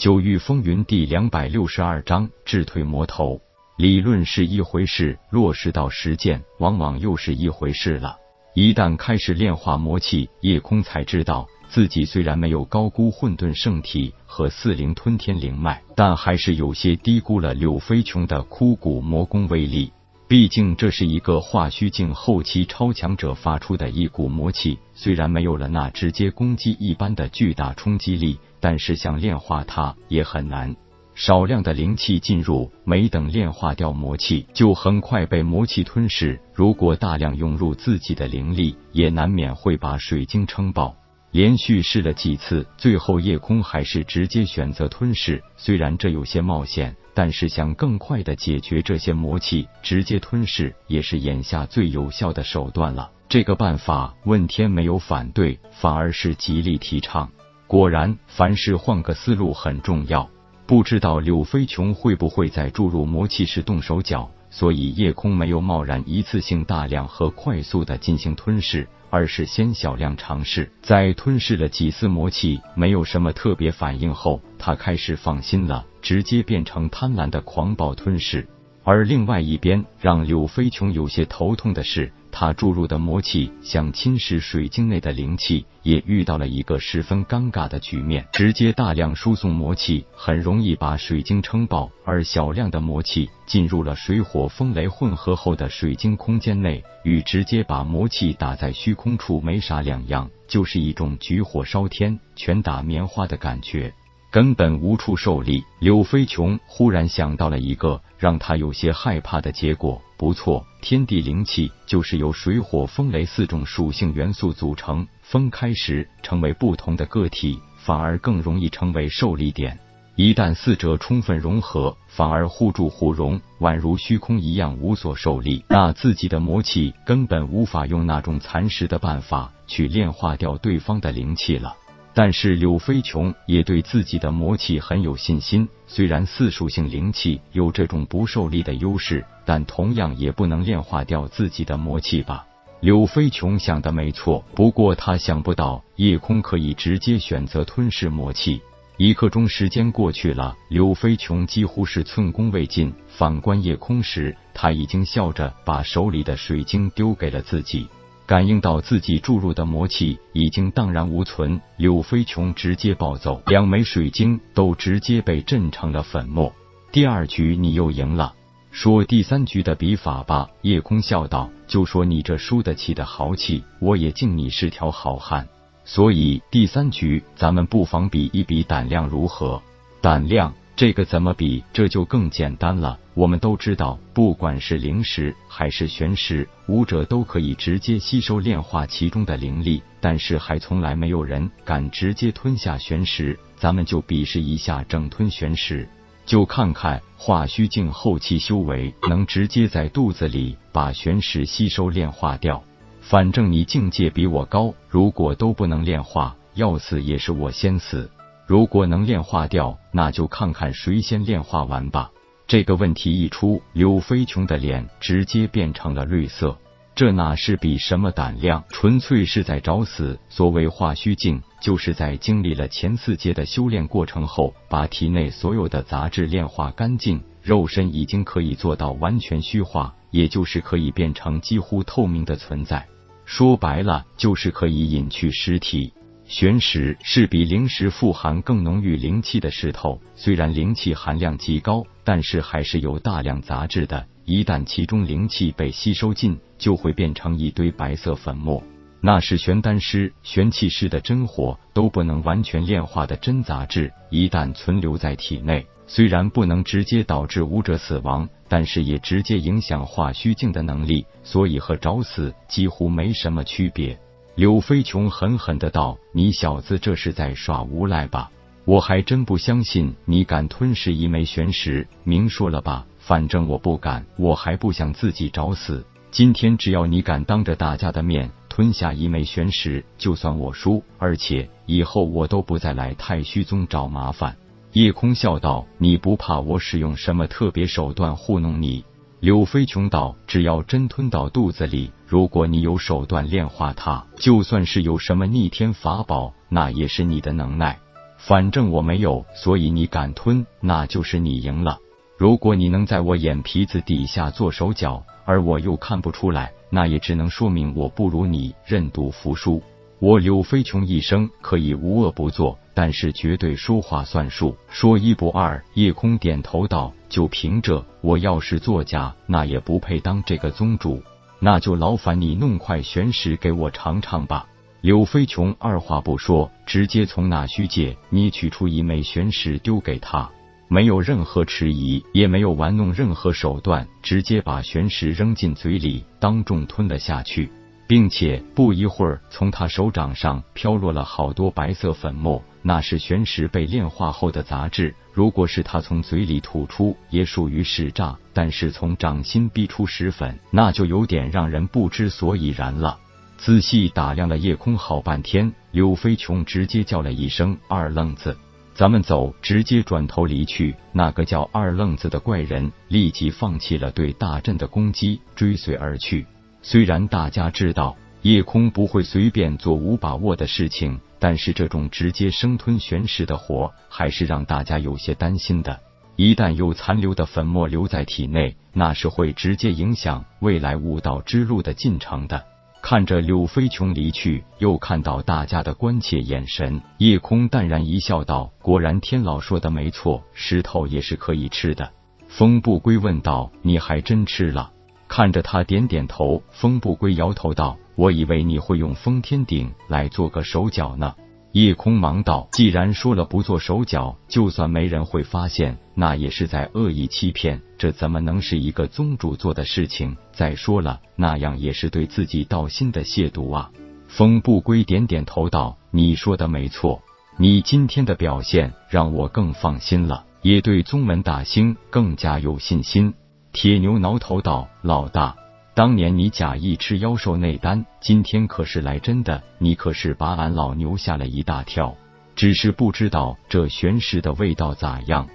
九域风云第两百六十二章智退魔头。理论是一回事，落实到实践，往往又是一回事了。一旦开始炼化魔气，叶空才知道自己虽然没有高估混沌圣体和四灵吞天灵脉，但还是有些低估了柳飞琼的枯骨魔功威力。毕竟这是一个化虚境后期超强者发出的一股魔气，虽然没有了那直接攻击一般的巨大冲击力，但是想炼化它也很难。少量的灵气进入，没等炼化掉魔气，就很快被魔气吞噬。如果大量涌入自己的灵力，也难免会把水晶撑爆。连续试了几次，最后夜空还是直接选择吞噬。虽然这有些冒险。但是想更快的解决这些魔气，直接吞噬也是眼下最有效的手段了。这个办法，问天没有反对，反而是极力提倡。果然，凡事换个思路很重要。不知道柳飞琼会不会在注入魔气时动手脚，所以夜空没有贸然一次性大量和快速的进行吞噬。而是先小量尝试，在吞噬了几丝魔气，没有什么特别反应后，他开始放心了，直接变成贪婪的狂暴吞噬。而另外一边，让柳飞琼有些头痛的是。他注入的魔气想侵蚀水晶内的灵气，也遇到了一个十分尴尬的局面。直接大量输送魔气，很容易把水晶撑爆；而小量的魔气进入了水火风雷混合后的水晶空间内，与直接把魔气打在虚空处没啥两样，就是一种举火烧天、拳打棉花的感觉。根本无处受力。柳飞琼忽然想到了一个让他有些害怕的结果。不错，天地灵气就是由水火风雷四种属性元素组成，分开时成为不同的个体，反而更容易成为受力点。一旦四者充分融合，反而互助互融，宛如虚空一样无所受力，那自己的魔气根本无法用那种蚕食的办法去炼化掉对方的灵气了。但是柳飞琼也对自己的魔气很有信心，虽然四属性灵气有这种不受力的优势，但同样也不能炼化掉自己的魔气吧？柳飞琼想的没错，不过他想不到夜空可以直接选择吞噬魔气。一刻钟时间过去了，柳飞琼几乎是寸功未尽。反观夜空时，他已经笑着把手里的水晶丢给了自己。感应到自己注入的魔气已经荡然无存，柳飞琼直接暴走，两枚水晶都直接被震成了粉末。第二局你又赢了，说第三局的比法吧。夜空笑道：“就说你这输得起的豪气，我也敬你是条好汉。所以第三局咱们不妨比一比胆量如何？胆量。”这个怎么比？这就更简单了。我们都知道，不管是灵石还是玄石，武者都可以直接吸收炼化其中的灵力，但是还从来没有人敢直接吞下玄石。咱们就比试一下整吞玄石，就看看化虚境后期修为能直接在肚子里把玄石吸收炼化掉。反正你境界比我高，如果都不能炼化，要死也是我先死。如果能炼化掉，那就看看谁先炼化完吧。这个问题一出，柳飞琼的脸直接变成了绿色。这哪是比什么胆量，纯粹是在找死。所谓化虚境，就是在经历了前四阶的修炼过程后，把体内所有的杂质炼化干净，肉身已经可以做到完全虚化，也就是可以变成几乎透明的存在。说白了，就是可以隐去尸体。玄石是比灵石富含更浓郁灵气的石头，虽然灵气含量极高，但是还是有大量杂质的。一旦其中灵气被吸收尽，就会变成一堆白色粉末，那是玄丹师、玄气师的真火都不能完全炼化的真杂质。一旦存留在体内，虽然不能直接导致武者死亡，但是也直接影响化虚境的能力，所以和找死几乎没什么区别。柳飞琼狠狠的道：“你小子这是在耍无赖吧？我还真不相信你敢吞噬一枚玄石。明说了吧，反正我不敢，我还不想自己找死。今天只要你敢当着大家的面吞下一枚玄石，就算我输，而且以后我都不再来太虚宗找麻烦。”夜空笑道：“你不怕我使用什么特别手段糊弄你？”柳飞琼道：“只要真吞到肚子里，如果你有手段炼化它，就算是有什么逆天法宝，那也是你的能耐。反正我没有，所以你敢吞，那就是你赢了。如果你能在我眼皮子底下做手脚，而我又看不出来，那也只能说明我不如你，认赌服输。我柳飞琼一生可以无恶不作，但是绝对说话算数，说一不二。叶空点头道：“就凭这，我要是作假，那也不配当这个宗主。那就劳烦你弄块玄石给我尝尝吧。”柳飞琼二话不说，直接从那虚界捏取出一枚玄石丢给他。没有任何迟疑，也没有玩弄任何手段，直接把玄石扔进嘴里，当众吞了下去，并且不一会儿，从他手掌上飘落了好多白色粉末，那是玄石被炼化后的杂质。如果是他从嘴里吐出，也属于使诈；但是从掌心逼出石粉，那就有点让人不知所以然了。仔细打量了夜空好半天，柳飞琼直接叫了一声“二愣子”。咱们走，直接转头离去。那个叫二愣子的怪人立即放弃了对大阵的攻击，追随而去。虽然大家知道夜空不会随便做无把握的事情，但是这种直接生吞玄石的活，还是让大家有些担心的。一旦有残留的粉末留在体内，那是会直接影响未来悟道之路的进程的。看着柳飞琼离去，又看到大家的关切眼神，叶空淡然一笑，道：“果然天老说的没错，石头也是可以吃的。”风不归问道：“你还真吃了？”看着他点点头，风不归摇头道：“我以为你会用封天鼎来做个手脚呢。”叶空忙道：“既然说了不做手脚，就算没人会发现，那也是在恶意欺骗。这怎么能是一个宗主做的事情？再说了，那样也是对自己道心的亵渎啊！”风不归点点头道：“你说的没错，你今天的表现让我更放心了，也对宗门大兴更加有信心。”铁牛挠头道：“老大。”当年你假意吃妖兽内丹，今天可是来真的，你可是把俺老牛吓了一大跳。只是不知道这玄石的味道咋样。